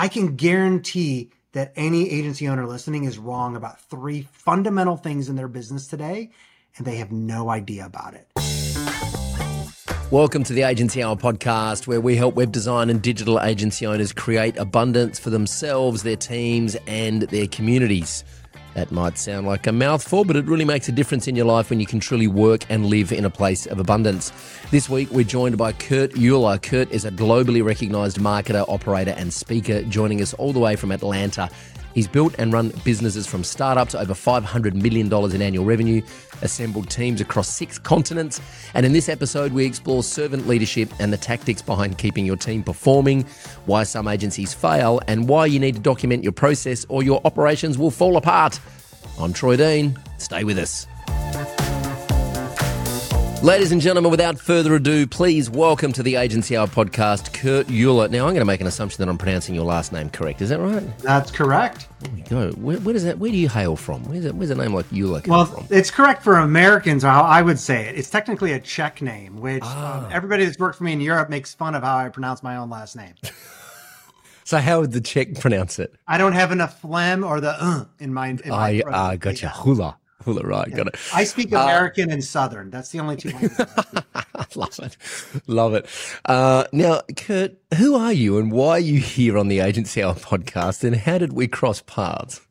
I can guarantee that any agency owner listening is wrong about three fundamental things in their business today, and they have no idea about it. Welcome to the Agency Hour podcast, where we help web design and digital agency owners create abundance for themselves, their teams, and their communities. That might sound like a mouthful, but it really makes a difference in your life when you can truly work and live in a place of abundance. This week, we're joined by Kurt Uhlir. Kurt is a globally recognized marketer, operator, and speaker, joining us all the way from Atlanta. He's built and run businesses from startup to over $500 million in annual revenue, assembled teams across six continents. And in this episode, we explore servant leadership and the tactics behind keeping your team performing, why some agencies fail, and why you need to document your process or your operations will fall apart. I'm Troy Dean. Stay with us. Ladies and gentlemen, without further ado, please welcome to the Agency Hour podcast, Kurt Uhlir. Now, I'm going to make an assumption that I'm pronouncing your last name correct. Is that right? That's correct. There we go. Where, where does that? Where do you hail from? Where's, it, where's a name like Uhlir come Well, from? it's correct for Americans, or how I would say it. It's technically a Czech name, which Ah. um, everybody that's worked for me in Europe makes fun of how I pronounce my own last name. So, how would the Czech pronounce it? I don't have enough phlegm or the uh in my. In my I uh, gotcha. Hula. Hula, right. Got it. I speak American and Southern. That's the only two. languages. I love it. Love it. Uh, now, Kurt, who are you and why are you here on the Agency Hour podcast and how did we cross paths?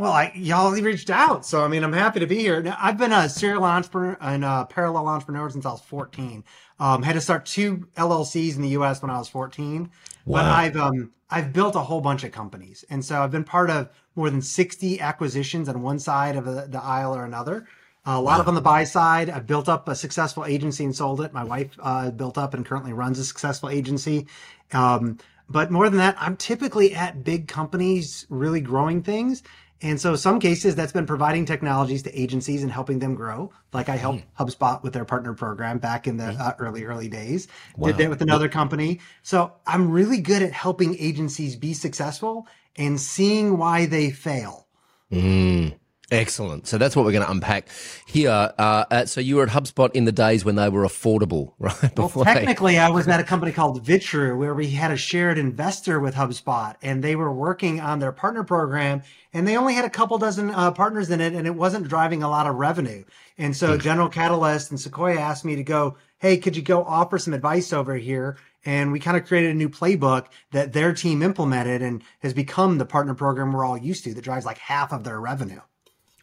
Well, I y'all reached out, so I mean, I'm happy to be here. Now, I've been a serial entrepreneur and a parallel entrepreneur since I was 14. Um, had to start two LLCs in the U.S. when I was 14, but I've um I've built a whole bunch of companies, and so I've been part of more than 60 acquisitions on one side of the, the aisle or another. a lot of on the buy side. I've built up a successful agency and sold it. My wife uh, built up and currently runs a successful agency. Um, but more than that, I'm typically at big companies really growing things. And so some cases that's been providing technologies to agencies and helping them grow. Like I helped HubSpot with their partner program back in the uh, early, early days. Did that with another company. So I'm really good at helping agencies be successful and seeing why they fail. Mm, excellent. So that's what we're going to unpack here. Uh, so you were at HubSpot in the days when they were affordable, right? Well, technically, I was at a company called Vitrue where we had a shared investor with HubSpot, and they were working on their partner program, and they only had a couple dozen uh, partners in it, and it wasn't driving a lot of revenue. And so General Catalyst and Sequoia asked me to go, hey, could you go offer some advice over here? And we kind of created a new playbook that their team implemented and has become the partner program we're all used to that drives like half of their revenue.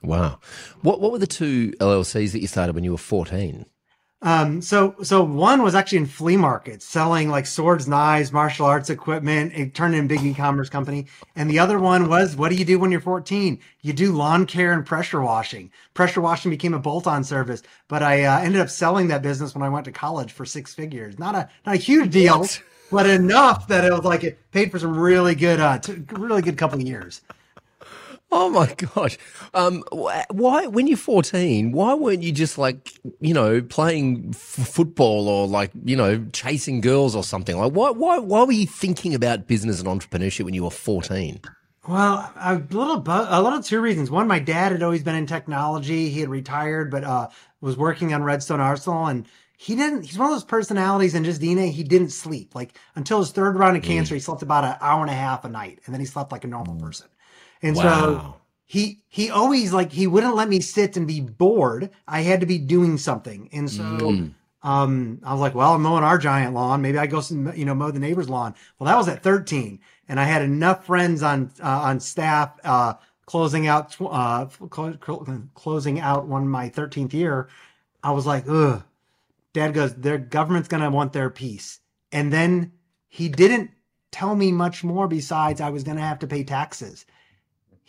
Wow. What, what were the two LLCs that you started when you were 14? Um, so, so one was actually in flea markets selling like swords, knives, martial arts equipment. It turned into a big e-commerce company. And the other one was, what do you do when you're 14? You do lawn care and pressure washing. Pressure washing became a bolt-on service, but I uh, ended up selling that business when I went to college for six figures. Not a, not a huge deal, but enough that it was like it paid for some really good, uh, t- really good couple of years. Oh my gosh. Um, why, when you're 14, why weren't you just like, you know, playing f- football or like, you know, chasing girls or something? Like, why, why, why were you thinking about business and entrepreneurship when you were 14? Well, a little, a little two reasons. One, my dad had always been in technology. He had retired, but uh, was working on Redstone Arsenal, and he didn't. He's one of those personalities in just DNA. He didn't sleep like until his third round of cancer. He slept about an hour and a half a night, and then he slept like a normal person. And so he he always like he wouldn't let me sit and be bored. I had to be doing something, and so Mm. um, I was like, well, I'm mowing our giant lawn. Maybe I go, some, you know, mow the neighbor's lawn. Well, that was at 13, and I had enough friends on uh, on staff uh, closing out tw- uh, clo- clo- closing out one my 13th year. I was like, ugh. Dad goes, their government's gonna want their piece, and then he didn't tell me much more besides I was gonna have to pay taxes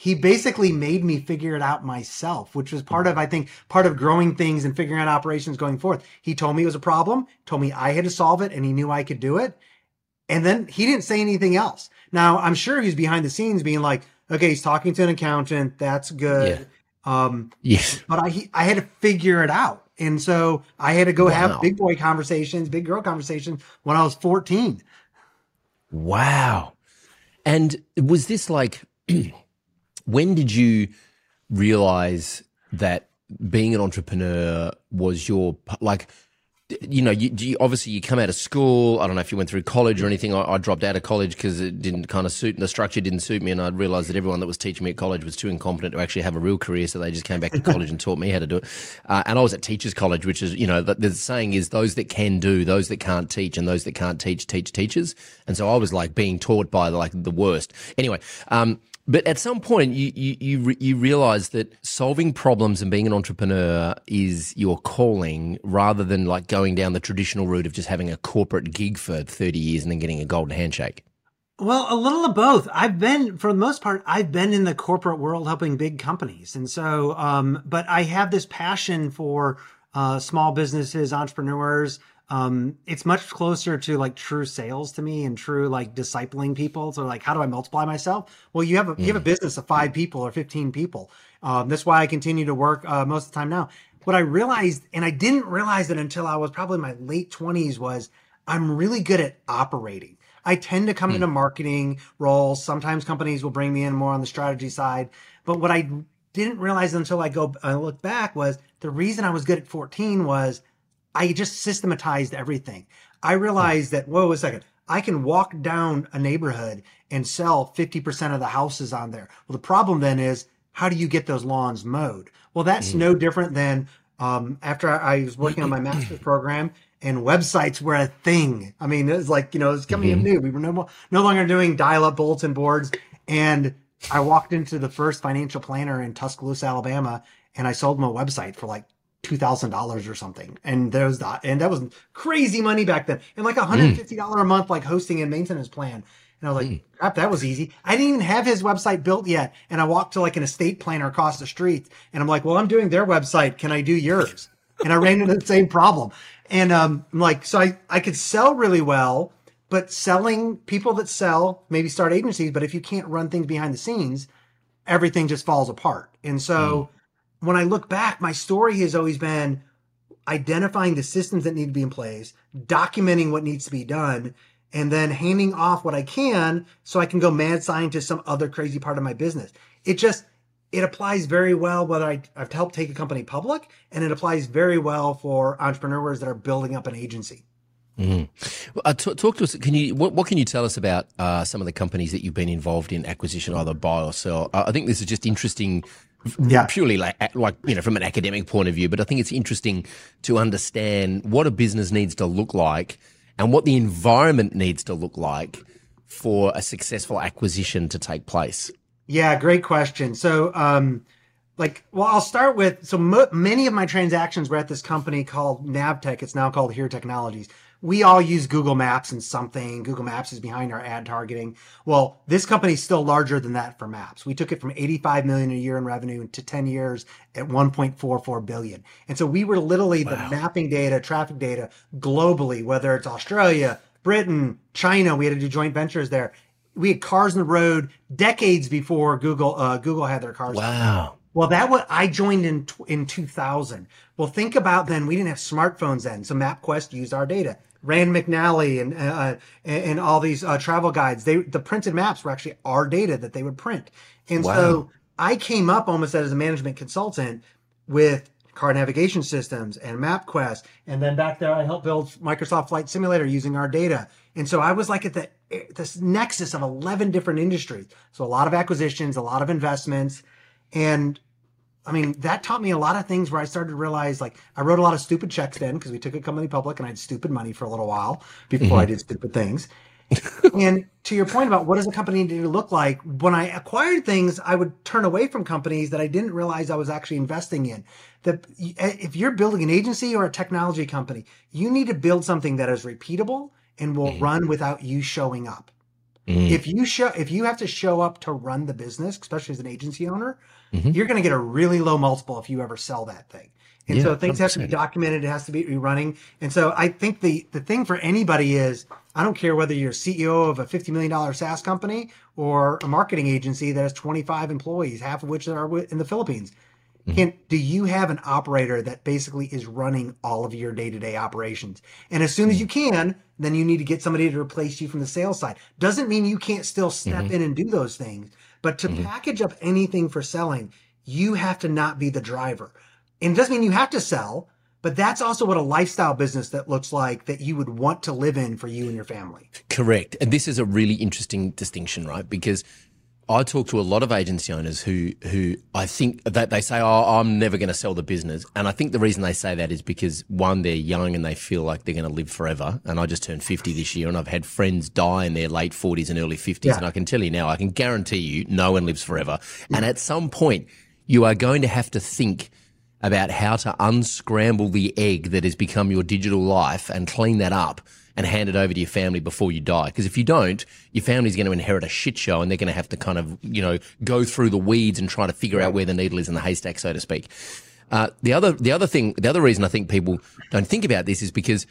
he basically made me figure it out myself, which was part of, I think, part of growing things and figuring out operations going forth. He told me it was a problem, told me I had to solve it, and he knew I could do it. And then he didn't say anything else. Now, I'm sure he's behind the scenes being like, okay, he's talking to an accountant. That's good. Um, Yes. but I, he, I had to figure it out. And so I had to go Wow. have big boy conversations, big girl conversations when I was 14. Wow. And was this like, when did you realize that being an entrepreneur was your, like, you know, you, you, obviously you come out of school. I don't know if you went through college or anything. I, I dropped out of college because it didn't kind of suit the structure didn't suit me, and I realised that everyone that was teaching me at college was too incompetent to actually have a real career. So they just came back to college and taught me how to do it. Uh, and I was at teachers' college, which is you know the, the saying is those that can do, those that can't teach, and those that can't teach teach teachers. And so I was like being taught by like the worst. Anyway, um, but at some point, you you you, you realize that solving problems and being an entrepreneur is your calling, rather than like going down the traditional route of just having a corporate gig for thirty years and then getting a golden handshake. Well, a little of both. I've been, for the most part, I've been in the corporate world helping big companies, and so, um, but I have this passion for uh, small businesses, entrepreneurs um, it's much closer to like true sales to me and true like discipling people. So like, how do I multiply myself? Well, you have a, mm. you have a mm. business of five people or 15 people. Um, that's why I continue to work, uh, most of the time now. What I realized, and I didn't realize it until I was probably my late twenties was I'm really good at operating. I tend to come mm. into marketing roles. Sometimes companies will bring me in more on the strategy side. But what I didn't realize until I go, I look back was the reason I was good at 14 was I just systematized everything. I realized that, whoa, a second, I can walk down a neighborhood and sell 50% of the houses on there. Well, the problem then is, how do you get those lawns mowed? Well, that's mm-hmm. no different than um, after I was working on my master's program and websites were a thing. I mean, it was like, you know, it's coming mm-hmm. new. We were no, no longer doing dial up bulletin boards. And I walked into the first financial planner in Tuscaloosa, Alabama, and I sold them a website for like two thousand dollars or something, and there's that, and that was crazy money back then, and like a hundred and fifty dollar mm. a month like hosting and maintenance plan. And I was like, mm. crap, that was easy. I didn't even have his website built yet, and I walked to like an estate planner across the street, and I'm like, well, I'm doing their website. Can I do yours? and I ran into the same problem, and um, I'm like, so I I could sell really well. But selling people that sell, maybe start agencies, but if you can't run things behind the scenes, everything just falls apart. And so mm when I look back, my story has always been identifying the systems that need to be in place, documenting what needs to be done, and then handing off what I can so I can go mad scientist to some other crazy part of my business. It just it applies very well whether I, have helped take a company public, and it applies very well for entrepreneurs that are building up an agency. Mm. Well, uh, t- talk to us. Can you what, what can you tell us about uh, some of the companies that you've been involved in acquisition, either buy or sell? Uh, I think this is just interesting yeah. purely like like you know from an academic point of view but i think it's interesting to understand what a business needs to look like and what the environment needs to look like for a successful acquisition to take place. Yeah great question. So um like well i'll start with so many of my transactions were at this company called NAVTEQ. It's now called here technologies we all use Google Maps and something. Google Maps is behind our ad targeting. Well, this company is still larger than that for Maps. We took it from 85 million a year in revenue to 10 years at 1.44 billion. And so we were literally wow. the mapping data, traffic data globally, whether it's Australia, Britain, China. We had to do joint ventures there. We had cars on the road decades before Google uh, Google had their cars. Wow. Well, that what I joined in in 2000. Well, think about then. We didn't have smartphones then, so MapQuest used our data. Rand McNally and uh, and, and all these uh, travel guides. They the printed maps were actually our data that they would print, and wow. so I came up almost as a management consultant with car navigation systems and MapQuest, and then back there I helped build Microsoft Flight Simulator using our data, and so I was like at the this nexus of eleven different industries. So a lot of acquisitions, a lot of investments, and I mean, that taught me a lot of things where I started to realize like I wrote a lot of stupid checks then because we took a company public and I had stupid money for a little while before mm-hmm. I did stupid things. and to your point about what does a company need to look like, when I acquired things, I would turn away from companies that I didn't realize I was actually investing in. That if you're building an agency or a technology company, you need to build something that is repeatable and will mm-hmm. run without you showing up. Mm-hmm. If you show if you have to show up to run the business, especially as an agency owner, mm-hmm. you're going to get a really low multiple if you ever sell that thing. And yeah, so things 100%. have to be documented. It has to be running. And so I think the, the thing for anybody is I don't care whether you're CEO of a $50 million SaaS company or a marketing agency that has 25 employees, half of which are in the Philippines. Mm-hmm. Can, do you have an operator that basically is running all of your day to day operations? And as soon as mm-hmm. you can, then you need to get somebody to replace you from the sales side. Doesn't mean you can't still step mm-hmm. in and do those things. But to mm-hmm. package up anything for selling, you have to not be the driver. And it doesn't mean you have to sell, but that's also what a lifestyle business that looks like that you would want to live in for you and your family. Correct. And this is a really interesting distinction, right? Because I talk to a lot of agency owners who who I think that they say, "Oh, I'm never going to sell the business," and I think the reason they say that is because one, they're young and they feel like they're going to live forever. And I just turned 50 this year, and I've had friends die in their late 40s and early 50s, Yeah. and I can tell you now, I can guarantee you, no one lives forever. And at some point, you are going to have to think about how to unscramble the egg that has become your digital life and clean that up and hand it over to your family before you die. Because if you don't, your family's going to inherit a shit show and they're going to have to kind of, you know, go through the weeds and try to figure out where the needle is in the haystack, so to speak. Uh, the other, the other thing, the other reason I think people don't think about this is because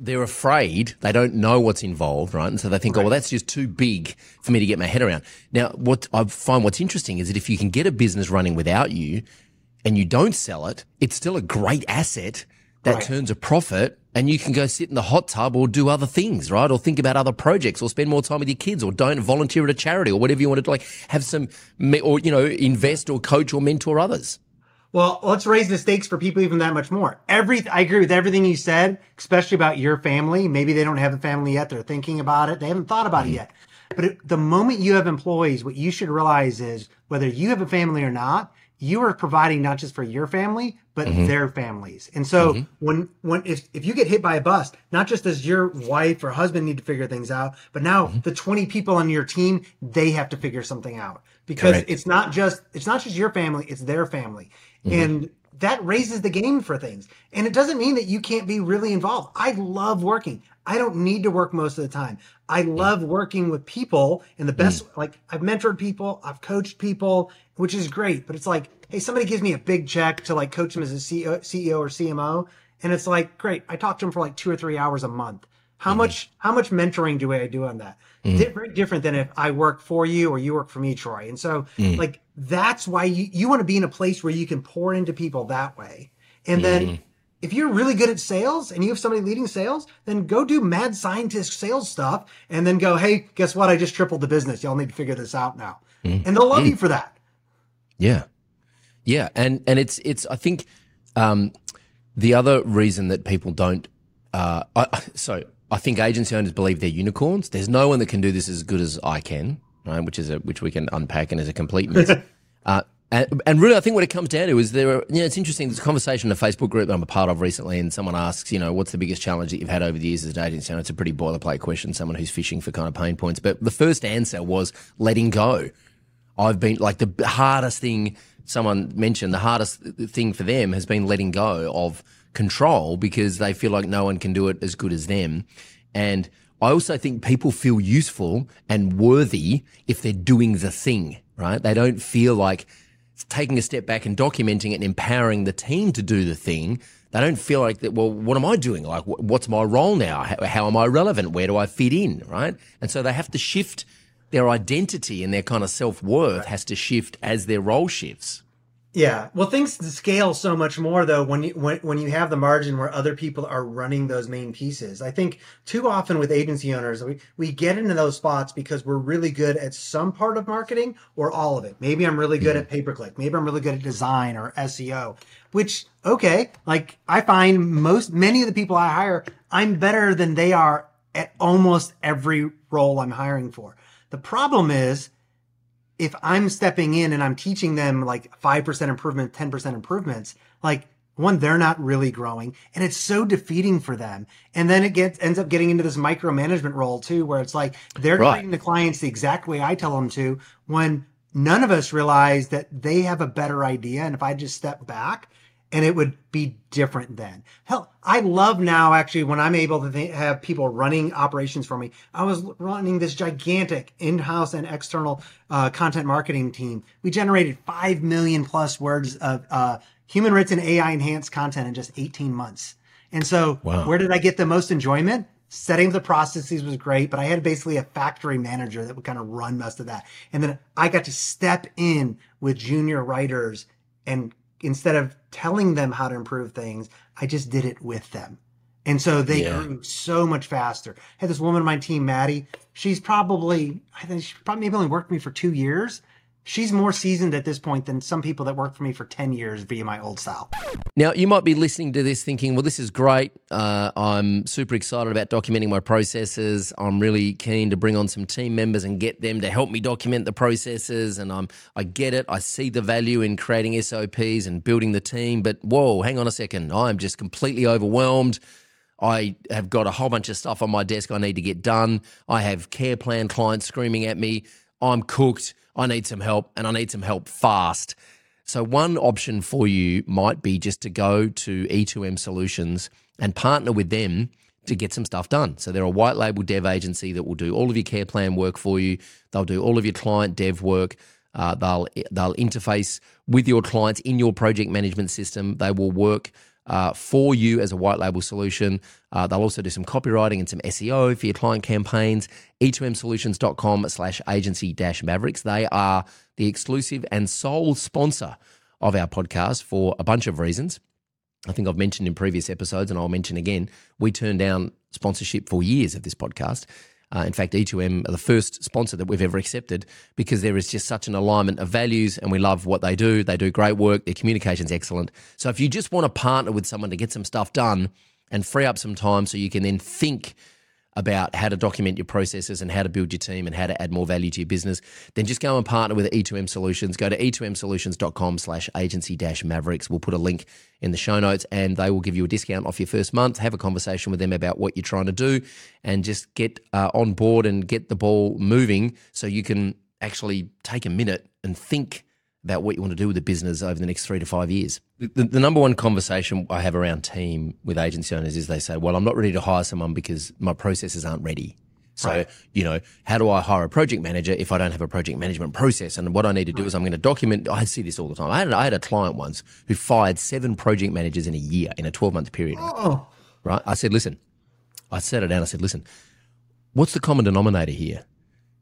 they're afraid they don't know what's involved, right? And so they think, oh, well, that's just too big for me to get my head around. Now, what I find what's interesting is that if you can get a business running without you and you don't sell it, it's still a great asset that Right. turns a profit and you can go sit in the hot tub or do other things, right? Or think about other projects or spend more time with your kids or don't volunteer at a charity or whatever you want to do. Like have some, me- or, you know, invest or coach or mentor others. Well, let's raise the stakes for people even that much more. Every, I agree with everything you said, especially about your family. Maybe they don't have a family yet. They're thinking about it. They haven't thought about it mm-hmm. yet. But the moment you have employees, what you should realize is whether you have a family or not, you are providing not just for your family, but mm-hmm. their families. And so mm-hmm. when, when, if, if you get hit by a bus, not just does your wife or husband need to figure things out, but now mm-hmm. the 20 people on your team, they have to figure something out because Correct. it's not just, it's not just your family, it's their family. And that raises the game for things. And it doesn't mean that you can't be really involved. I love working. I don't need to work most of the time. I mm. love working with people and the best, mm. like I've mentored people, I've coached people, which is great. But it's like, hey, somebody gives me a big check to like coach them as a CEO, CEO or CMO. And it's like, great. I talk to them for like two or three hours a month. How mm-hmm. much, how much mentoring do I do on that? Mm-hmm. Di- very different than if I work for you or you work for me, Troy. And so mm. like, that's why you, you want to be in a place where you can pour into people that way. And then mm-hmm. if you're really good at sales and you have somebody leading sales, then go do mad scientist sales stuff and then go, Hey, guess what? I just tripled the business. Y'all need to figure this out now. Mm. And they'll love mm. you for that. Yeah. Yeah. And, and it's, it's, I think, um, the other reason that people don't, uh, I, so I think agency owners believe they're unicorns. There's no one that can do this as good as I can, right? Which is a, which we can unpack and is a complete myth. uh, and, and really, I think what it comes down to is there are, you know, it's interesting. There's a conversation in a Facebook group that I'm a part of recently, and someone asks, you know, what's the biggest challenge that you've had over the years as an agency? And it's a pretty boilerplate question, someone who's fishing for kind of pain points. But the first answer was letting go. I've been like the hardest thing someone mentioned, the hardest thing for them has been letting go of control because they feel like no one can do it as good as them. And I also think people feel useful and worthy if they're doing the thing, right? They don't feel like taking a step back and documenting it and empowering the team to do the thing. They don't feel like that. Well, what am I doing? Like, what's my role now? How, how am I relevant? Where do I fit in? Right. And so they have to shift their identity and their kind of self worth has to shift as their role shifts. Yeah. Well, things scale so much more though when you when, when you have the margin where other people are running those main pieces. I think too often with agency owners, we, we get into those spots because we're really good at some part of marketing or all of it. Maybe I'm really good mm-hmm. at pay per click. Maybe I'm really good at design or SEO, which okay, like I find most many of the people I hire, I'm better than they are at almost every role I'm hiring for. The problem is if I'm stepping in and I'm teaching them like 5% improvement, 10% improvements, like one, they're not really growing and it's so defeating for them. And then it gets, ends up getting into this micromanagement role too, where it's like they're Right. treating the clients the exact way I tell them to when none of us realize that they have a better idea. And if I just step back and it would be different then. Hell, I love now actually when I'm able to th- have people running operations for me. I was running this gigantic in-house and external uh, content marketing team. We generated five million plus words of uh, human written AI enhanced content in just 18 months. And so, Wow. where did I get the most enjoyment? Setting the processes was great, but I had basically a factory manager that would kind of run most of that. And then I got to step in with junior writers and instead of telling them how to improve things, I just did it with them. And so they Yeah. grew so much faster. I had this woman on my team, Maddie. She's probably, I think she probably maybe only worked with me for two years, she's more seasoned at this point than some people that worked for me for 10 years via my old style. Now, you might be listening to this thinking, well, this is great. Uh, I'm super excited about documenting my processes. I'm really keen to bring on some team members and get them to help me document the processes. And I'm, I get it. I see the value in creating SOPs and building the team. But whoa, hang on a second. I'm just completely overwhelmed. I have got a whole bunch of stuff on my desk I need to get done. I have care plan clients screaming at me. I'm cooked. I need some help and I need some help fast. So, one option for you might be just to go to E2M Solutions and partner with them to get some stuff done. So, they're a white label dev agency that will do all of your care plan work for you, they'll do all of your client dev work. Uh, they'll they'll interface with your clients in your project management system. They will work uh, for you as a white label solution. Uh, they'll also do some copywriting and some SEO for your client campaigns. e2msolutions.com slash agency dash mavericks. They are the exclusive and sole sponsor of our podcast for a bunch of reasons. I think I've mentioned in previous episodes, and I'll mention again, we turned down sponsorship for years of this podcast. Uh, in fact, E2M are the first sponsor that we've ever accepted because there is just such an alignment of values and we love what they do. They do great work, their communication's excellent. So if you just want to partner with someone to get some stuff done and free up some time so you can then think about how to document your processes and how to build your team and how to add more value to your business, then just go and partner with E2M Solutions. Go to e2msolutions.com slash agency dash mavericks. We'll put a link in the show notes and they will give you a discount off your first month. Have a conversation with them about what you're trying to do and just get uh, on board and get the ball moving so you can actually take a minute and think about what you want to do with the business over the next three to five years. The, the, number one conversation I have around team with agency owners is they say, well, I'm not ready to hire someone because my processes aren't ready. So, right. you know, how do I hire a project manager if I don't have a project management process? And what I need to do right. is I'm going to document. I see this all the time. I had, I had a client once who fired seven project managers in a year, in a 12 month period. Oh. Right. I said, listen, I sat it down. I said, listen, what's the common denominator here?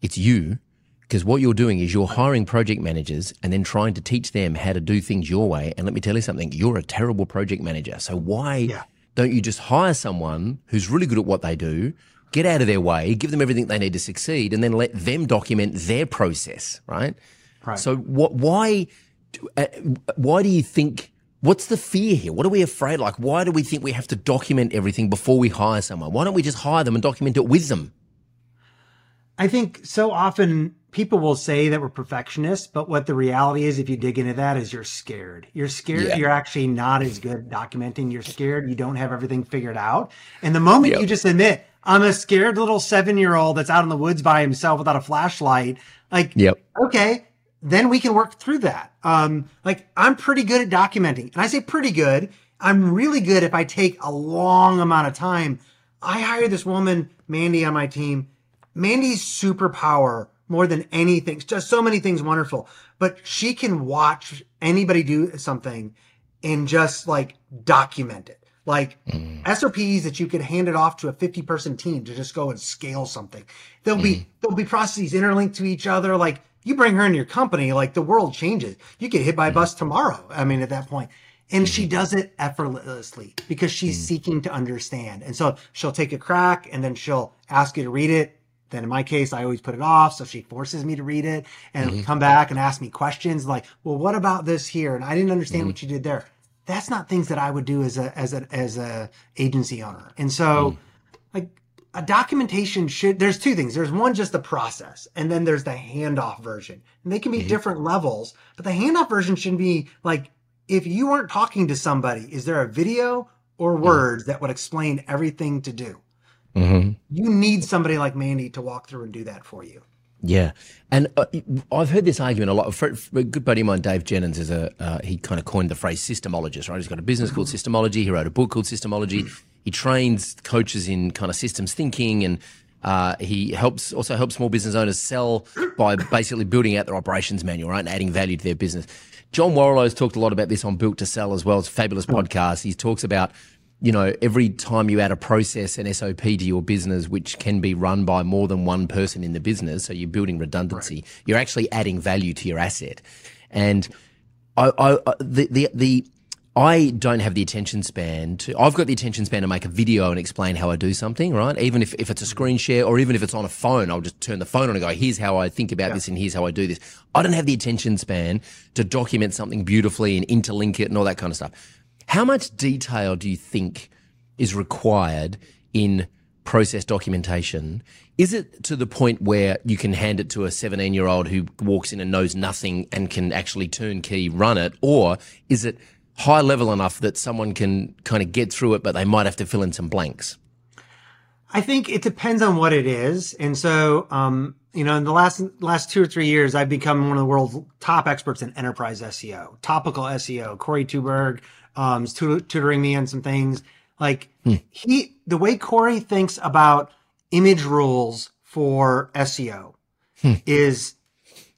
It's you because what you're doing is you're hiring project managers and then trying to teach them how to do things your way. And let me tell you something, you're a terrible project manager. So why yeah. don't you just hire someone who's really good at what they do, get out of their way, give them everything they need to succeed, and then let them document their process, right? Right. So what, why, uh, why do you think, what's the fear here? What are we afraid? Like, why do we think we have to document everything before we hire someone? Why don't we just hire them and document it with them? I think so often people will say that we're perfectionists, but what the reality is, if you dig into that, is you're scared. You're scared. Yeah. You're actually not as good at documenting. You're scared. You don't have everything figured out. And the moment yep. you just admit, I'm a scared little seven year old that's out in the woods by himself without a flashlight, like, yep. okay, then we can work through that. Um, like I'm pretty good at documenting and I say pretty good. I'm really good if I take a long amount of time. I hired this woman, Mandy, on my team. Mandy's superpower more than anything. Just so many things wonderful. But she can watch anybody do something and just like document it. Like mm. SOPs that you could hand it off to a 50 person team to just go and scale something. There'll mm. be, there'll be processes interlinked to each other. Like you bring her in your company, like the world changes. You get hit by a mm. bus tomorrow. I mean, at that point. And she mm. does it effortlessly because she's mm. seeking to understand. And so she'll take a crack and then she'll ask you to read it then in my case, I always put it off. So she forces me to read it and mm-hmm. come back and ask me questions like, well, what about this here? And I didn't understand mm-hmm. what you did there. That's not things that I would do as a, as a, as a agency owner. And so mm. like a documentation should, there's two things. There's one, just the process and then there's the handoff version and they can be mm-hmm. different levels, but the handoff version should be like, if you weren't talking to somebody, is there a video or mm. words that would explain everything to do? Mm-hmm. You need somebody like Mandy to walk through and do that for you. Yeah, and uh, I've heard this argument a lot. A good buddy of mine, Dave Jenyns, is a uh, he kind of coined the phrase systemologist. Right, he's got a business called mm-hmm. Systemology. He wrote a book called Systemology. He trains coaches in kind of systems thinking, and uh, he helps also helps small business owners sell by basically building out their operations manual, right, and adding value to their business. John has talked a lot about this on Built to Sell as well. It's a fabulous podcast. He talks about you know, every time you add a process and SOP to your business, which can be run by more than one person in the business, so you're building redundancy, right. you're actually adding value to your asset. And I, I, uh, the, the, the, I don't have the attention span to, I've got the attention span to make a video and explain how I do something, right? Even if, if it's a screen mm-hmm. share or even if it's on a phone, I'll just turn the phone on and go, here's how I think about yeah. this and here's how I do this. I don't have the attention span to document something beautifully and interlink it and all that kind of stuff. How much detail do you think is required in process documentation? Is it to the point where you can hand it to a 17 year old who walks in and knows nothing and can actually turnkey run it? Or is it high level enough that someone can kind of get through it, but they might have to fill in some blanks? I think it depends on what it is. And so, um, you know, in the last last two or three years, I've become one of the world's top experts in enterprise SEO, topical SEO. Koray Tugberk um, is tutoring me on some things. Like hmm. he, the way Koray thinks about image rules for SEO hmm. is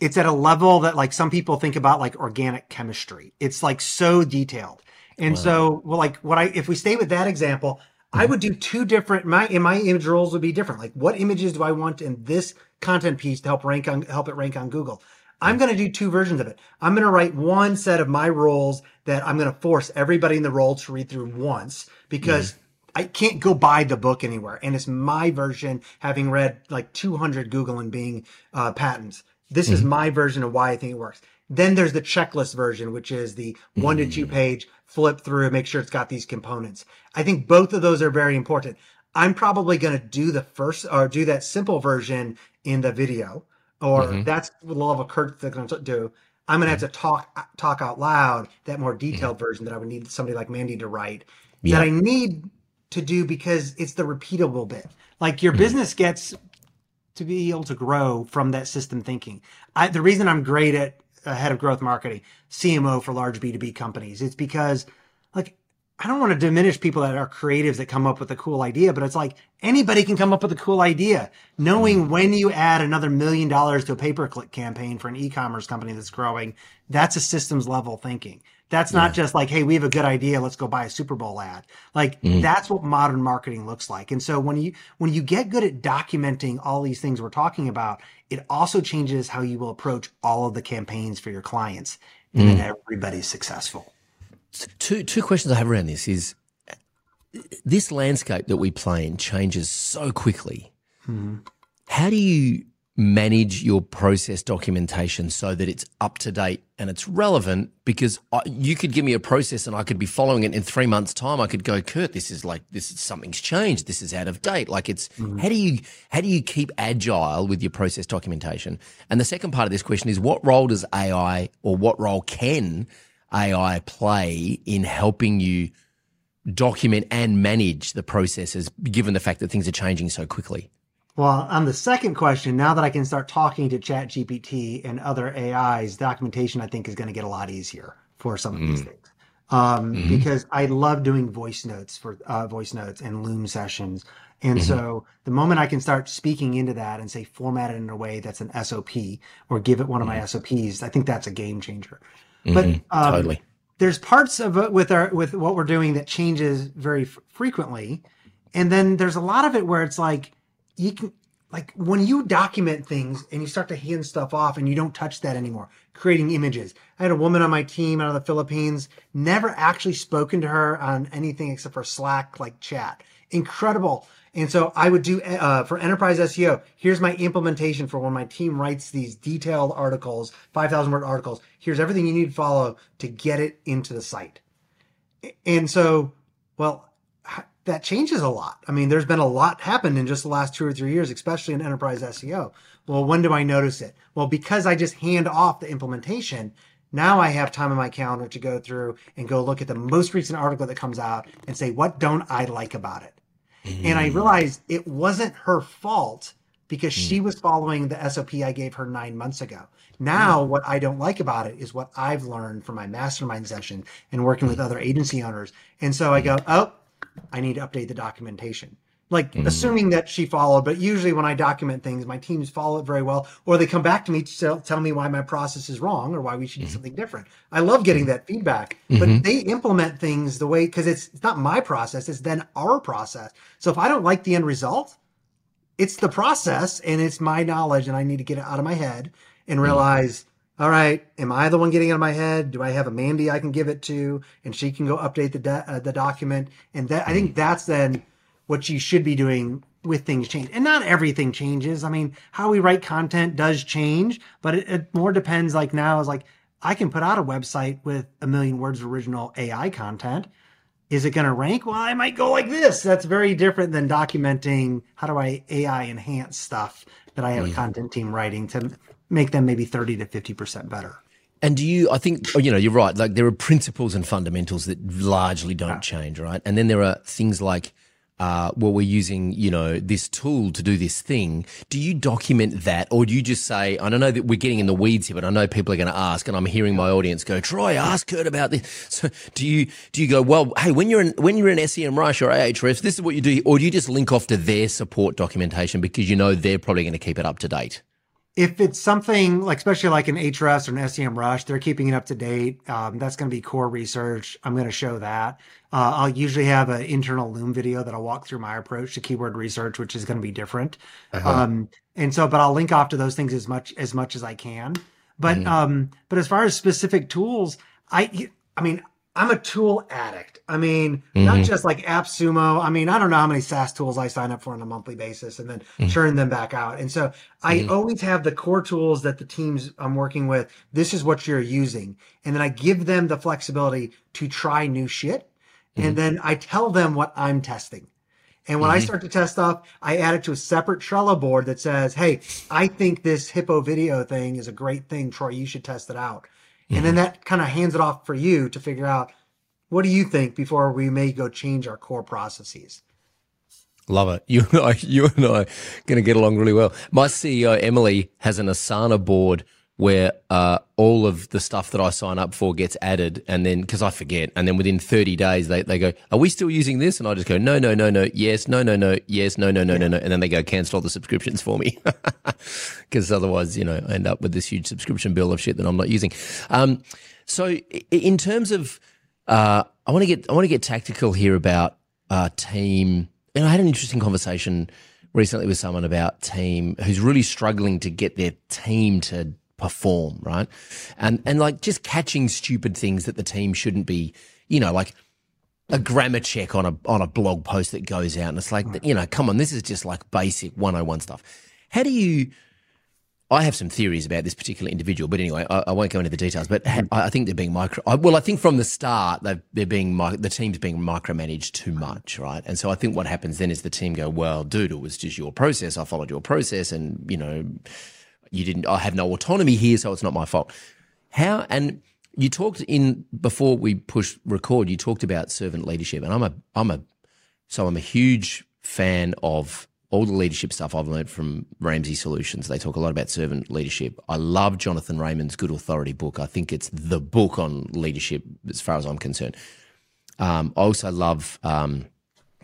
it's at a level that like some people think about like organic chemistry. It's like so detailed. And wow. so, well, like what I, if we stay with that example, mm-hmm. I would do two different, my, in my image rules would be different. Like what images do I want in this content piece to help rank on, help it rank on Google? I'm going to do two versions of it. I'm going to write one set of my rules that I'm going to force everybody in the role to read through once because mm. I can't go buy the book anywhere. And it's my version, having read like 200 Google and Bing uh, patents. This mm-hmm. is my version of why I think it works. Then there's the checklist version, which is the one mm-hmm. to two mm. page flip through, make sure it's got these components. I think both of those are very important. I'm probably going to do the first or do that simple version in the video, or mm-hmm. that's the level of Kurt that's going to do. I'm going to have to talk talk out loud that more detailed mm-hmm. version that I would need somebody like Mandy to write. Yeah. That I need to do because it's the repeatable bit. Like your mm-hmm. business gets to be able to grow from that system thinking. I, the reason I'm great at uh, head of growth marketing, CMO for large B2B companies, it's because I don't want to diminish people that are creatives that come up with a cool idea, but it's like anybody can come up with a cool idea. Knowing mm-hmm. when you add another million dollars to a pay per click campaign for an e-commerce company that's growing, that's a systems level thinking. That's not yeah. just like, hey, we have a good idea, let's go buy a Super Bowl ad. Like mm. that's what modern marketing looks like. And so when you when you get good at documenting all these things we're talking about, it also changes how you will approach all of the campaigns for your clients, and mm. then everybody's successful. Two two questions I have around this is this landscape that we play in changes so quickly. Mm-hmm. How do you manage your process documentation so that it's up to date and it's relevant because I, you could give me a process and I could be following it in three months time. I could go, Kurt, this is like, this is something's changed. This is out of date. Like it's, mm-hmm. how do you, how do you keep agile with your process documentation? And the second part of this question is what role does AI or what role can AI play in helping you document and manage the processes given the fact that things are changing so quickly? Well, on the second question, now that I can start talking to ChatGPT and other AIs, documentation I think is going to get a lot easier for some of mm. these things. Um, mm-hmm. Because I love doing voice notes for uh, voice notes and Loom sessions. And mm-hmm. so the moment I can start speaking into that and say format it in a way that's an SOP or give it one of mm-hmm. my SOPs, I think that's a game changer. But mm-hmm. um, totally. there's parts of it with our with what we're doing that changes very f- frequently, and then there's a lot of it where it's like you can like when you document things and you start to hand stuff off and you don't touch that anymore creating images i had a woman on my team out of the philippines never actually spoken to her on anything except for slack like chat incredible and so i would do uh, for enterprise seo here's my implementation for when my team writes these detailed articles 5000 word articles here's everything you need to follow to get it into the site and so well that changes a lot. I mean, there's been a lot happened in just the last two or three years, especially in enterprise SEO. Well, when do I notice it? Well, because I just hand off the implementation, now I have time in my calendar to go through and go look at the most recent article that comes out and say, what don't I like about it? Mm. And I mm. realized it wasn't her fault because mm. she was following the SOP I gave her nine months ago. Now, mm. what I don't like about it is what I've learned from my mastermind session and working with mm. other agency owners. And so I go, oh, I need to update the documentation. Like mm-hmm. assuming that she followed, but usually when I document things, my teams follow it very well, or they come back to me to tell, tell me why my process is wrong or why we should do mm-hmm. something different. I love getting that feedback, mm-hmm. but they implement things the way because it's, it's not my process; it's then our process. So if I don't like the end result, it's the process and it's my knowledge, and I need to get it out of my head and mm-hmm. realize all right, am I the one getting out of my head? Do I have a Mandy I can give it to, and she can go update the de- uh, the document? And that I think that's then what you should be doing with things change. And not everything changes. I mean, how we write content does change, but it, it more depends. Like now is like I can put out a website with a million words of original AI content. Is it going to rank? Well, I might go like this. That's very different than documenting how do I AI enhance stuff that I have a mm. content team writing to make them maybe 30 to 50% better. And do you, I think, oh, you know, you're right. Like there are principles and fundamentals that largely don't change, right? And then there are things like, uh, well, we're using, you know, this tool to do this thing. Do you document that or do you just say, I don't know that we're getting in the weeds here, but I know people are going to ask and I'm hearing my audience go, Troy, ask Kurt about this. So do you, do you go, well, hey, when you're in, when you're in SEMrush or Ahrefs, this is what you do, or do you just link off to their support documentation because you know they're probably going to keep it up to date? If it's something like, especially like an Ahrefs or an SEMrush they're keeping it up to date. Um, that's going to be core research. I'm going to show that. Uh, I'll usually have an internal Loom video that I'll walk through my approach to keyword research, which is going to be different. Uh-huh. Um, and so, but I'll link off to those things as much as much as I can. But mm-hmm. um, but as far as specific tools, I I mean, I'm a tool addict. I mean, mm-hmm. not just like AppSumo. I mean, I don't know how many SaaS tools I sign up for on a monthly basis and then mm-hmm. churn them back out. And so I mm-hmm. always have the core tools that the teams I'm working with. This is what you're using. And then I give them the flexibility to try new shit. And mm-hmm. then I tell them what I'm testing. And when I mm-hmm. start to test stuff, I add it to a separate Trello board that says, Hey, I think this hippo video thing is a great thing. Troy, you should test it out. Mm-hmm. And then that kind of hands it off for you to figure out what do you think before we may go change our core processes. Love it. You and I, you and I are going to get along really well. My CEO Emily has an Asana board where uh, all of the stuff that I sign up for gets added, and then because I forget, and then within 30 days they, they go, "Are we still using this?" And I just go, "No, no, no, no, yes, no, no, no, yes, no, no, no, no, no," and then they go cancel all the subscriptions for me because otherwise, you know, I end up with this huge subscription bill of shit that I'm not using. Um, so, in terms of, uh, I want to get I want to get tactical here about uh, team. And I had an interesting conversation recently with someone about team who's really struggling to get their team to perform, right? And and like just catching stupid things that the team shouldn't be, you know, like a grammar check on a on a blog post that goes out and it's like, you know, come on, this is just like basic 101 stuff. How do you I have some theories about this particular individual, but anyway, I, I won't go into the details. But I, I think they're being micro. I, well, I think from the start they they're being the team's being micromanaged too much, right? And so I think what happens then is the team go, "Well, dude, it was just your process. I followed your process, and you know, you didn't, I have no autonomy here, so it's not my fault. How, and you talked in, before we push record, you talked about servant leadership. And I'm a, I'm a, so I'm a huge fan of all the leadership stuff I've learned from Ramsey Solutions. They talk a lot about servant leadership. I love Jonathan Raymond's Good Authority book. I think it's the book on leadership as far as I'm concerned. Um, I also love um,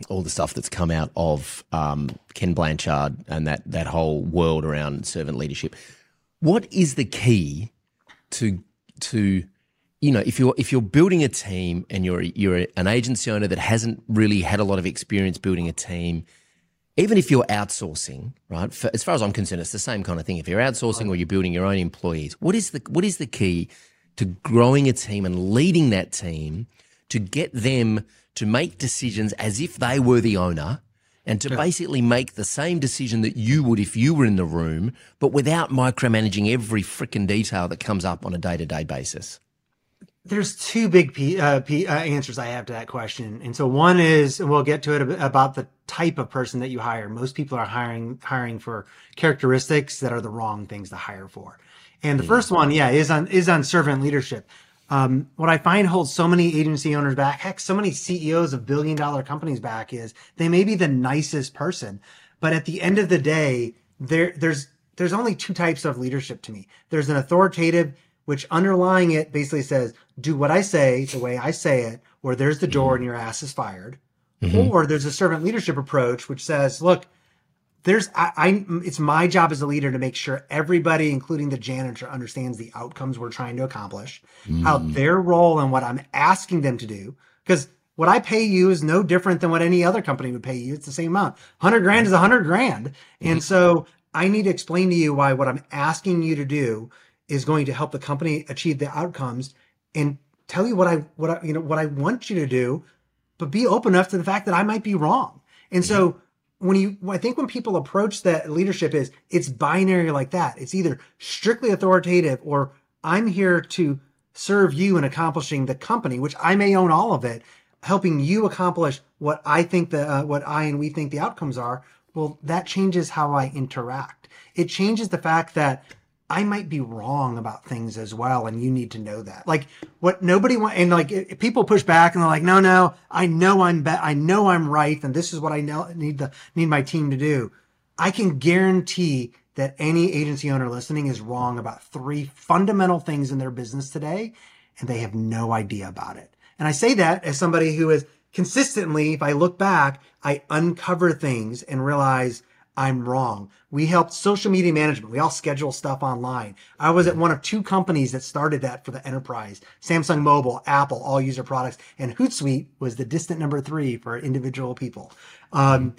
all the stuff that's come out of um, Ken Blanchard and that that whole world around servant leadership. What is the key to to you know if you're if you're building a team and you're you're an agency owner that hasn't really had a lot of experience building a team, even if you're outsourcing, right? For, as far as I'm concerned, it's the same kind of thing. If you're outsourcing or you're building your own employees, what is the what is the key to growing a team and leading that team to get them to make decisions as if they were the owner and to yeah. basically make the same decision that you would if you were in the room, but without micromanaging every freaking detail that comes up on a day to day basis? There's two big P, uh, P, uh, answers I have to that question, and so one is, and we'll get to it about the type of person that you hire. Most people are hiring hiring for characteristics that are the wrong things to hire for, and the mm. first one, yeah, is on is on servant leadership. Um, what I find holds so many agency owners back, heck, so many CEOs of billion dollar companies back is they may be the nicest person, but at the end of the day, there, there's, there's only two types of leadership to me. There's an authoritative, which underlying it basically says, do what I say the way I say it, or there's the door mm-hmm. and your ass is fired. Mm-hmm. Or there's a servant leadership approach, which says, look, there's I, I, it's my job as a leader to make sure everybody including the janitor understands the outcomes we're trying to accomplish mm. how their role and what i'm asking them to do because what i pay you is no different than what any other company would pay you it's the same amount 100 grand is 100 grand and mm-hmm. so i need to explain to you why what i'm asking you to do is going to help the company achieve the outcomes and tell you what I what I you know what I want you to do, but be open enough to the fact that I might be wrong. And so when you I think when people approach that leadership is it's binary like that. It's either strictly authoritative or I'm here to serve you in accomplishing the company, which I may own all of it, helping you accomplish what I think the uh, what I and we think the outcomes are. Well, that changes how I interact. It changes the fact that I might be wrong about things as well, and you need to know that. Like what nobody want, and like people push back and they're like, "No, no, I know I'm be- I know I'm right, and this is what I know need the need my team to do." I can guarantee that any agency owner listening is wrong about three fundamental things in their business today, and they have no idea about it. And I say that as somebody who is consistently, if I look back, I uncover things and realize I'm wrong. We helped social media management. We all schedule stuff online. I was at one of two companies that started that for the enterprise. Samsung Mobile, Apple, all user products, and Hootsuite was the distant number three for individual people. Um,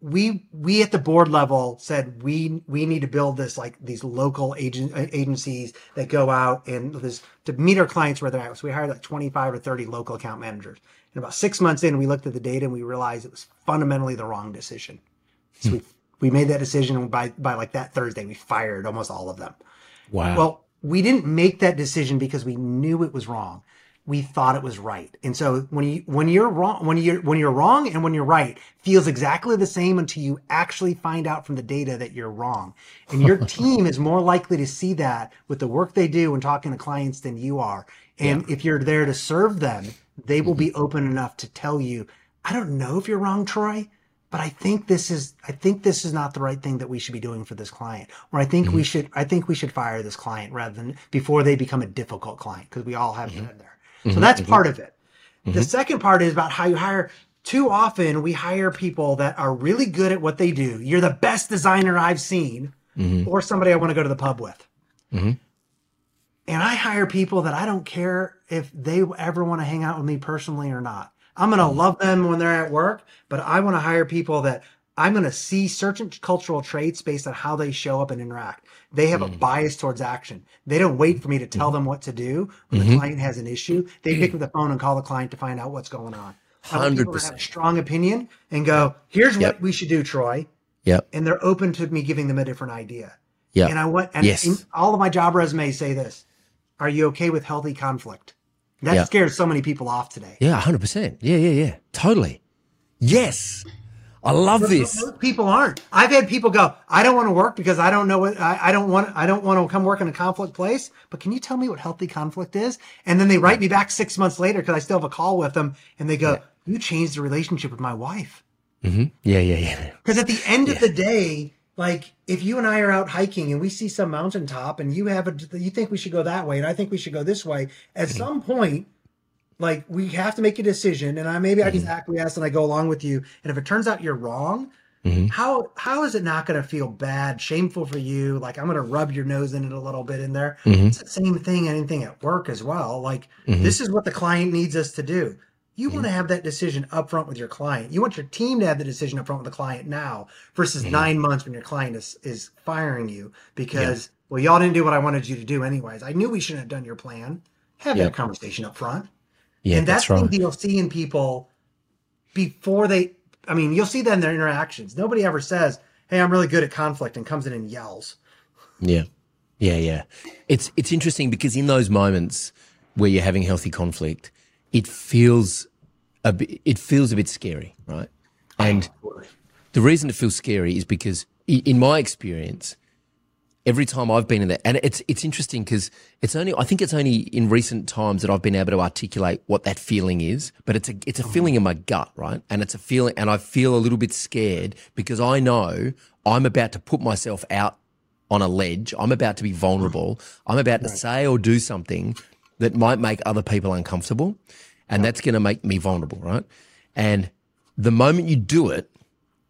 we we at the board level said we we need to build this like these local agent agencies that go out and this to meet our clients where they're at. So we hired like 25 or 30 local account managers. And about six months in, we looked at the data and we realized it was fundamentally the wrong decision. So we we made that decision by by like that Thursday we fired almost all of them. Wow. Well, we didn't make that decision because we knew it was wrong. We thought it was right. And so when you when you're wrong when you're when you're wrong and when you're right feels exactly the same until you actually find out from the data that you're wrong. And your team is more likely to see that with the work they do and talking to clients than you are. And if you're there to serve them, they will be mm-hmm. open enough to tell you, I don't know if you're wrong, Troy, but I think this is I think this is not the right thing that we should be doing for this client. Or I think we mm-hmm. should I think we should fire this client rather than before they become a difficult client because we all have mm-hmm. been there. So mm-hmm. that's part of it. The second part is about how you hire. Too often we hire people that are really good at what they do. You're the best designer I've seen, or somebody I want to go to the pub with. And I hire people that I don't care if they ever want to hang out with me personally or not. I'm going to mm-hmm. love them when they're at work, but I want to hire people that I'm going to see certain cultural traits based on how they show up and interact. They have a mm-hmm. bias towards action. They don't wait for me to tell them what to do when the mm-hmm. client has an issue. They pick up the phone and call the client to find out what's going on. I want people to have a 100%. strong opinion and go, here's Yep. what we should do, Troy. Yep. And they're open to me giving them a different idea. Yeah. And I want, and Yes. all of my job resumes say this. Are you okay with healthy conflict? That Yeah. scares so many people off today. Yeah, 100%. Yeah, yeah, yeah. Totally. Yes. I love this. Most people aren't. I've had people go, I don't want to work because I don't know what I, I don't want I don't want to come work in a conflict place. But can you tell me what healthy conflict is? And then they write me back six months later because I still have a call with them and they go, You changed the relationship with my wife. Mm-hmm. Yeah, yeah, yeah. Because at the end of the day, like if you and I are out hiking and we see some mountaintop and you have a you think we should go that way and I think we should go this way, at mm-hmm. some point, like we have to make a decision and I maybe I just mm-hmm. acquiesce and I go along with you. And if it turns out you're wrong, mm-hmm. how how is it not going to feel bad, shameful for you? Like I'm going to rub your nose in it a little bit in there. It's the same thing, anything at work as well. Like this is what the client needs us to do. You want to mm-hmm. have that decision up front with your client. You want your team to have the decision up front with the client now versus mm-hmm. nine months when your client is, is firing you because, well, y'all didn't do what I wanted you to do anyways. I knew we shouldn't have done your plan. Have Yeah. that conversation up front. Yeah, and that's that's right. something you'll see in people before they, I mean, you'll see that in their interactions. Nobody ever says, Hey, I'm really good at conflict and comes in and yells. Yeah. Yeah, yeah. It's it's interesting because in those moments where you're having healthy conflict, it feels bit, it feels a bit scary, right? And the reason it feels scary is because in my experience, every time I've been in that, and it's it's interesting because it's only I think it's only in recent times that I've been able to articulate what that feeling is. But it's a it's a mm-hmm. feeling in my gut, right? And it's a feeling, and I feel a little bit scared because I know I'm about to put myself out on a ledge. I'm about to be vulnerable. I'm about to say or do something that might make other people uncomfortable, and that's going to make me vulnerable, right? And the moment you do it,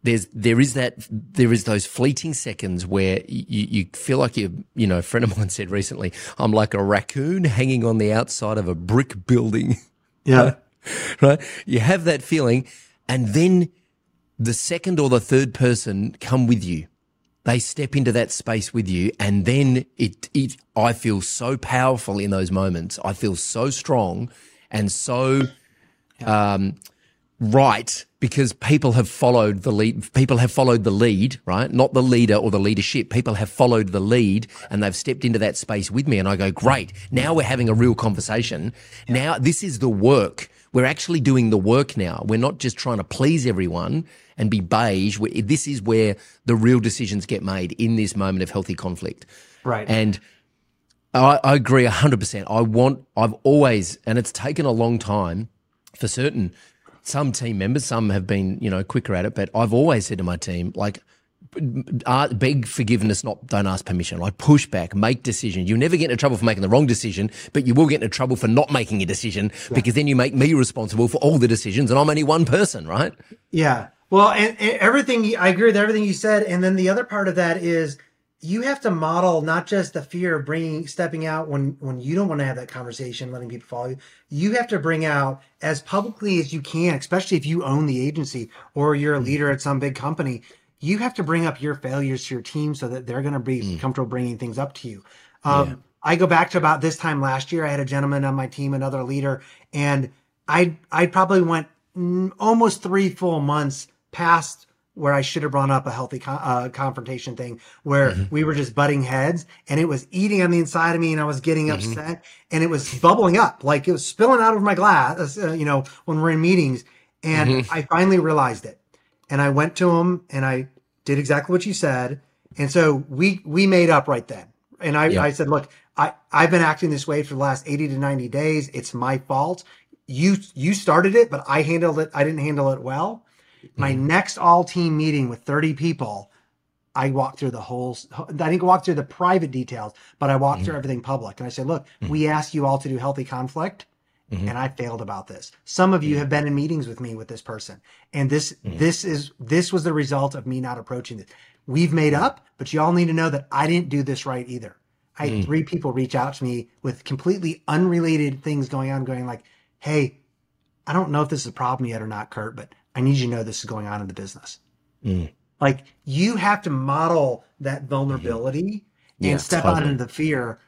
there's there is that there is those fleeting seconds where you, you feel like you you know a friend of mine said recently i'm like a raccoon hanging on the outside of a brick building. Yeah. right? You have that feeling and then the second or the third person come with you. They step into that space with you and then it, it i feel so powerful in those moments. I feel so strong and so um, right because people have followed the lead people have followed the lead right? Not the leader or the leadership. People have followed the lead and they've stepped into that space with me and i go great. Now we're having a real conversation. Now this is the work. We're actually doing the work now. We're not just trying to please everyone and be beige. This is where the real decisions get made in this moment of healthy conflict. Right. and I, I agree 100%. I want, I've always, and it's taken a long time for certain, some team members, some have been, you know, quicker at it, but I've always said to my team, like, uh, beg forgiveness, not don't ask permission. Like push back, make decisions. You'll never get into trouble for making the wrong decision, but you will get into trouble for not making a decision because then you make me responsible for all the decisions, and I'm only one person, right? Yeah. Well, and, and everything I agree with everything you said, and then the other part of that is you have to model not just the fear of bringing stepping out when when you don't want to have that conversation, letting people follow you. You have to bring out as publicly as you can, especially if you own the agency or you're a leader at some big company. You have to bring up your failures to your team so that they're going to be comfortable bringing things up to you. Um, I go back to about this time last year. I had a gentleman on my team, another leader, and I I probably went mm, almost three full months past where I should have brought up a healthy uh, confrontation thing where we were just butting heads and it was eating on the inside of me and I was getting upset and it was bubbling up like it was spilling out of my glass, uh, you know, when we're in meetings. And I finally realized it and I went to him and I did exactly what you said. And so we, we made up right then. And I, Yeah. I said, look, I, I've been acting this way for the last 80 to 90 days. It's my fault. You, you started it, but I handled it. I didn't handle it well. My mm-hmm. next all team meeting with 30 people, I walked through the whole, I didn't walk through the private details, but I walked through mm-hmm. everything public. And I said, look, mm-hmm. we asked you all to do healthy conflict and I failed about this. Some of you have been in meetings with me with this person. And this, this is, this was the result of me not approaching this. We've made up, but you all need to know that I didn't do this right either. I had three people reach out to me with completely unrelated things going on, going like, Hey, I don't know if this is a problem yet or not, Kurt, but I need you to know this is going on in the business. Like you have to model that vulnerability Yeah, and step out totally. into the fear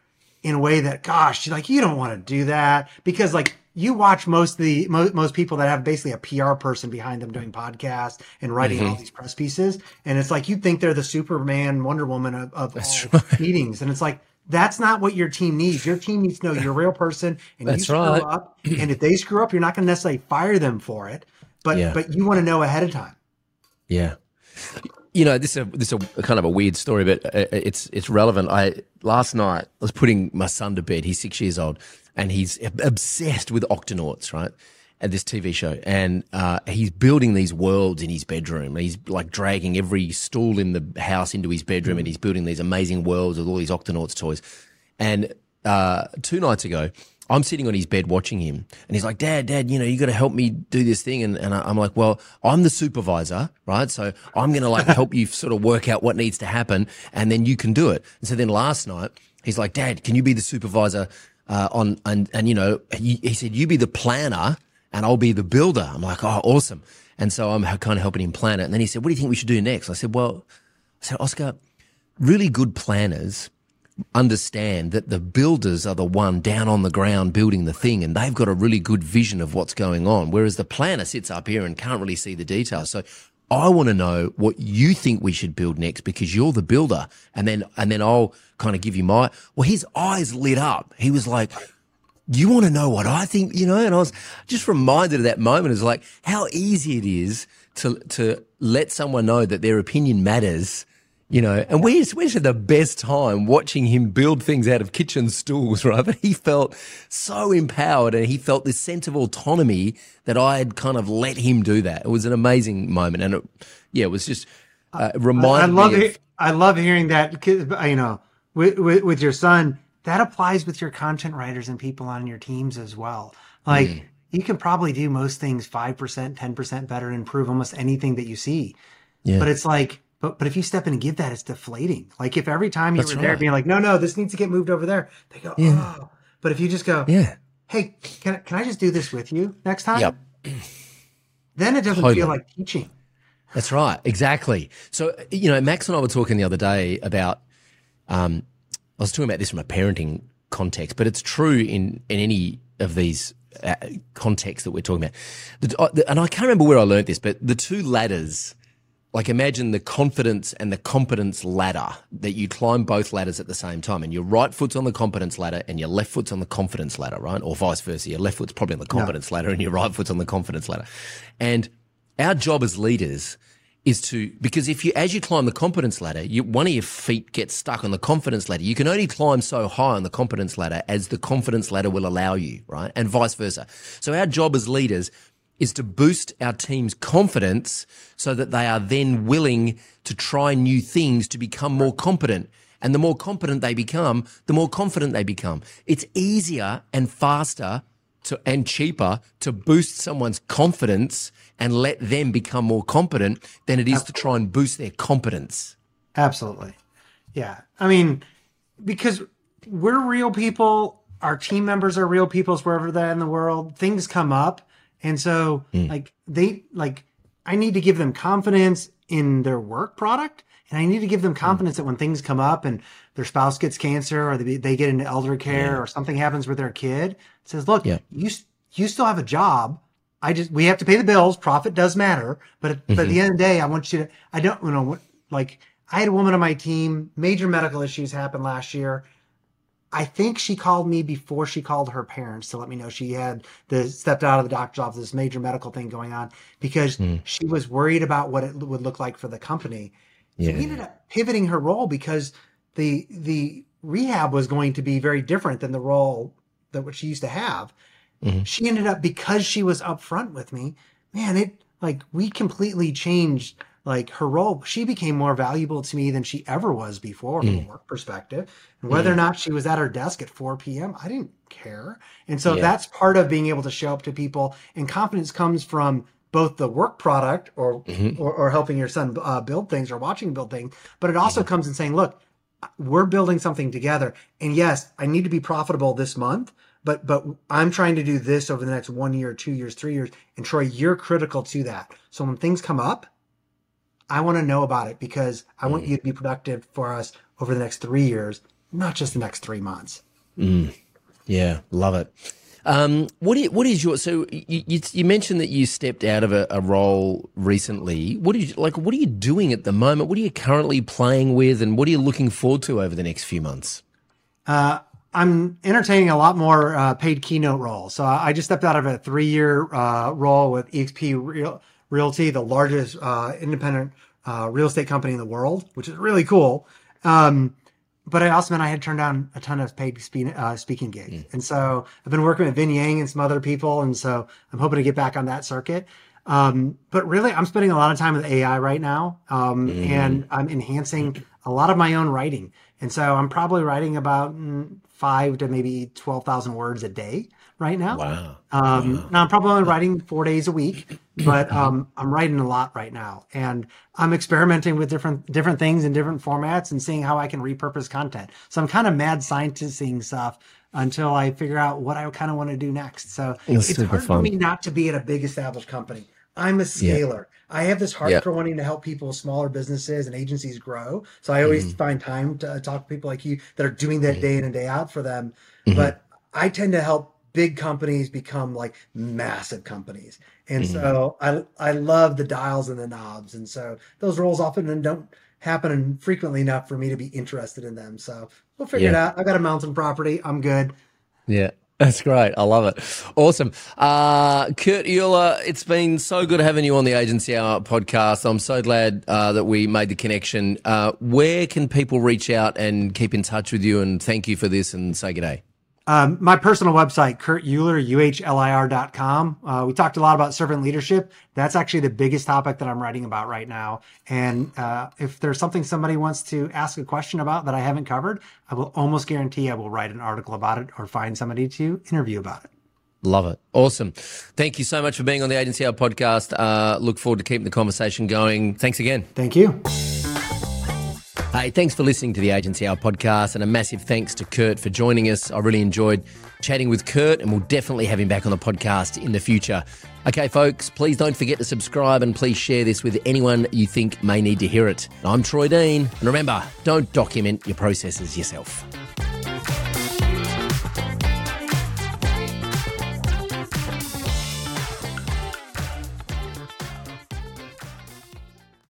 in a way that, gosh, like you don't want to do that because like you watch most of the mo- most people that have basically a PR person behind them doing podcasts and writing Mm-hmm. all these press pieces, and it's like you think they're the Superman, Wonder Woman of, of all meetings, and it's like. That's not what your team needs. Your team needs to know you're a real person and That's you screw right. up. And if they screw up, you're not going to necessarily fire them for it, but Yeah. but you want to know ahead of time. Yeah. You know, this is a, this is a kind of a weird story, but uh, it's it's relevant. I last night I was putting my son to bed. He's six years old, and he's obsessed with Octonauts, right? At this TV show, and uh, he's building these worlds in his bedroom. He's like dragging every stool in the house into his bedroom, and he's building these amazing worlds with all these Octonauts toys. And uh, two nights ago, I'm sitting on his bed watching him, and he's like, "Dad, Dad, you know, you got to help me do this thing." And, and I'm like, "Well, I'm the supervisor, right? So I'm going to like help you sort of work out what needs to happen, and then you can do it." And so then last night, he's like, "Dad, can you be the supervisor uh, on?" And and you know, he, he said, "You be the planner, and I'll be the builder." I'm like, "Oh, awesome!" And so I'm kind of helping him plan it. And then he said, "What do you think we should do next?" I said, "Well," I said, "Oscar, really good planners." Understand that the builders are the one down on the ground building the thing and they've got a really good vision of what's going on. Whereas the planner sits up here and can't really see the details. So I want to know what you think we should build next because you're the builder. And then, and then I'll kind of give you my, well, his eyes lit up. He was like, you want to know what I think, you know? And I was just reminded of that moment. It's like how easy it is to, to let someone know that their opinion matters you know, and we just, we had the best time watching him build things out of kitchen stools, right? But he felt so empowered and he felt this sense of autonomy that I had kind of let him do that. It was an amazing moment. And it, yeah, it was just uh, I reminded love me it. of, I love hearing that. You know, with, with with your son, that applies with your content writers and people on your teams as well. Like Mm. you can probably do most things five percent, ten percent better, and improve almost anything that you see. Yeah. But it's like, but but if you step in and give that, it's deflating. Like if every time you That's were there being like, no, no, this needs to get moved over there, they go, oh. But if you just go, yeah. hey, can I- can I just do this with you next time? Yep. Then it doesn't Totally. feel like teaching. That's right. Exactly. So, you know, Max and I were talking the other day about, um, I was talking about this from a parenting context, but it's true in, in any of these uh, contexts that we're talking about. The, uh, the, and I can't remember where I learned this, but the two ladders, like imagine the confidence and the competence ladder that you climb both ladders at the same time and your right foot's on the competence ladder and your left foot's on the confidence ladder, right? Or vice versa. Your left foot's probably on the competence ladder and your right foot's on the confidence ladder. And our job as leaders is to because if you as you climb the competence ladder, you, one of your feet gets stuck on the confidence ladder. You can only climb so high on the competence ladder as the confidence ladder will allow you, right? And vice versa. So our job as leaders is to boost our team's confidence so that they are then willing to try new things to become more competent. And the more competent they become, the more confident they become. It's easier and faster to, and cheaper to boost someone's confidence and let them become more competent than it is Absolutely. to try and boost their competence. Absolutely. Yeah. I mean, because we're real people, our team members are real people wherever they're in the world. Things come up. And so mm. like they like I need to give them confidence in their work product. And I need to give them confidence mm. that when things come up and their spouse gets cancer or they, they get into elder care yeah. or something happens with their kid, says, look, yeah. you, you still have a job. I just we have to pay the bills. Profit does matter, but mm-hmm. but at the mm-hmm. end of the day, I want you to. I don't you know like I had a woman on my team. Major medical issues happened last year. I think she called me before she called her parents to let me know she had the stepped out of the doctor's office, this major medical thing going on because mm. she was worried about what it would look like for the company. Yeah. So we ended up pivoting her role because the the rehab was going to be very different than the role that what she used to have. Mm-hmm. She ended up because she was upfront with me, man, it like we completely changed like her role. She became more valuable to me than she ever was before mm. from a mm. work perspective. And whether mm. or not she was at her desk at 4 p.m., I didn't care. And so yeah. that's part of being able to show up to people. And confidence comes from both the work product or mm-hmm. or, or, helping your son uh, build things or watching build things, but it also mm-hmm. comes in saying, look, we're building something together. And yes, I need to be profitable this month, but but I'm trying to do this over the next one year, two years, three years. And Troy, you're critical to that. So when things come up, I want to know about it because I mm. want you to be productive for us over the next three years, not just the next three months. Mm. Yeah, love it. Um, What? What is your so you, you, you, mentioned that you stepped out of a, a role recently. What are you like? What are you doing at the moment? What are you currently playing with, and what are you looking forward to over the next few months? Uh, I'm entertaining a lot more uh, paid keynote roles. So I just stepped out of a three year uh, role with EXP Real- Realty, the largest uh, independent uh, real estate company in the world, which is really cool. Um, but I also meant I had turned down a ton of paid spe- uh, speaking gigs. Mm. And so I've been working with Vin Yang and some other people. And so I'm hoping to get back on that circuit. Um, but really, I'm spending a lot of time with AI right now. Um, mm. And I'm enhancing a lot of my own writing. And so I'm probably writing about mm, five to maybe 12,000 words a day right now. Wow. Um, wow. Now I'm probably only writing four days a week, but um, I'm writing a lot right now, and I'm experimenting with different different things in different formats and seeing how I can repurpose content. So I'm kind of mad scientisting stuff until I figure out what I kind of want to do next. So it's, it's hard fun. for me not to be at a big established company. I'm a scaler. Yeah. I have this heart yeah. for wanting to help people, smaller businesses and agencies grow. So I always mm-hmm. find time to talk to people like you that are doing that mm-hmm. day in and day out for them. Mm-hmm. But I tend to help big companies become like massive companies. And mm-hmm. so I I love the dials and the knobs. And so those roles often don't happen frequently enough for me to be interested in them. So we'll figure yeah. it out. I've got a mountain property. I'm good. Yeah. That's great. I love it. Awesome. Uh, Kurt Uhlir, it's been so good having you on the Agency Hour podcast. I'm so glad uh, that we made the connection. Uh, where can people reach out and keep in touch with you and thank you for this and say good day? Um, my personal website, Kurt Uhlir, U-H-L-I-R.com. Uh, we talked a lot about servant leadership. That's actually the biggest topic that I'm writing about right now. And uh, if there's something somebody wants to ask a question about that I haven't covered, I will almost guarantee I will write an article about it or find somebody to interview about it. Love it. Awesome. Thank you so much for being on the Agency Hour podcast. Uh, look forward to keeping the conversation going. Thanks again. Thank you. Hey, thanks for listening to the Agency Hour podcast, and a massive thanks to Kurt for joining us. I really enjoyed chatting with Kurt, and we'll definitely have him back on the podcast in the future. Okay, folks, please don't forget to subscribe and please share this with anyone you think may need to hear it. I'm Troy Dean, and remember, don't document your processes yourself.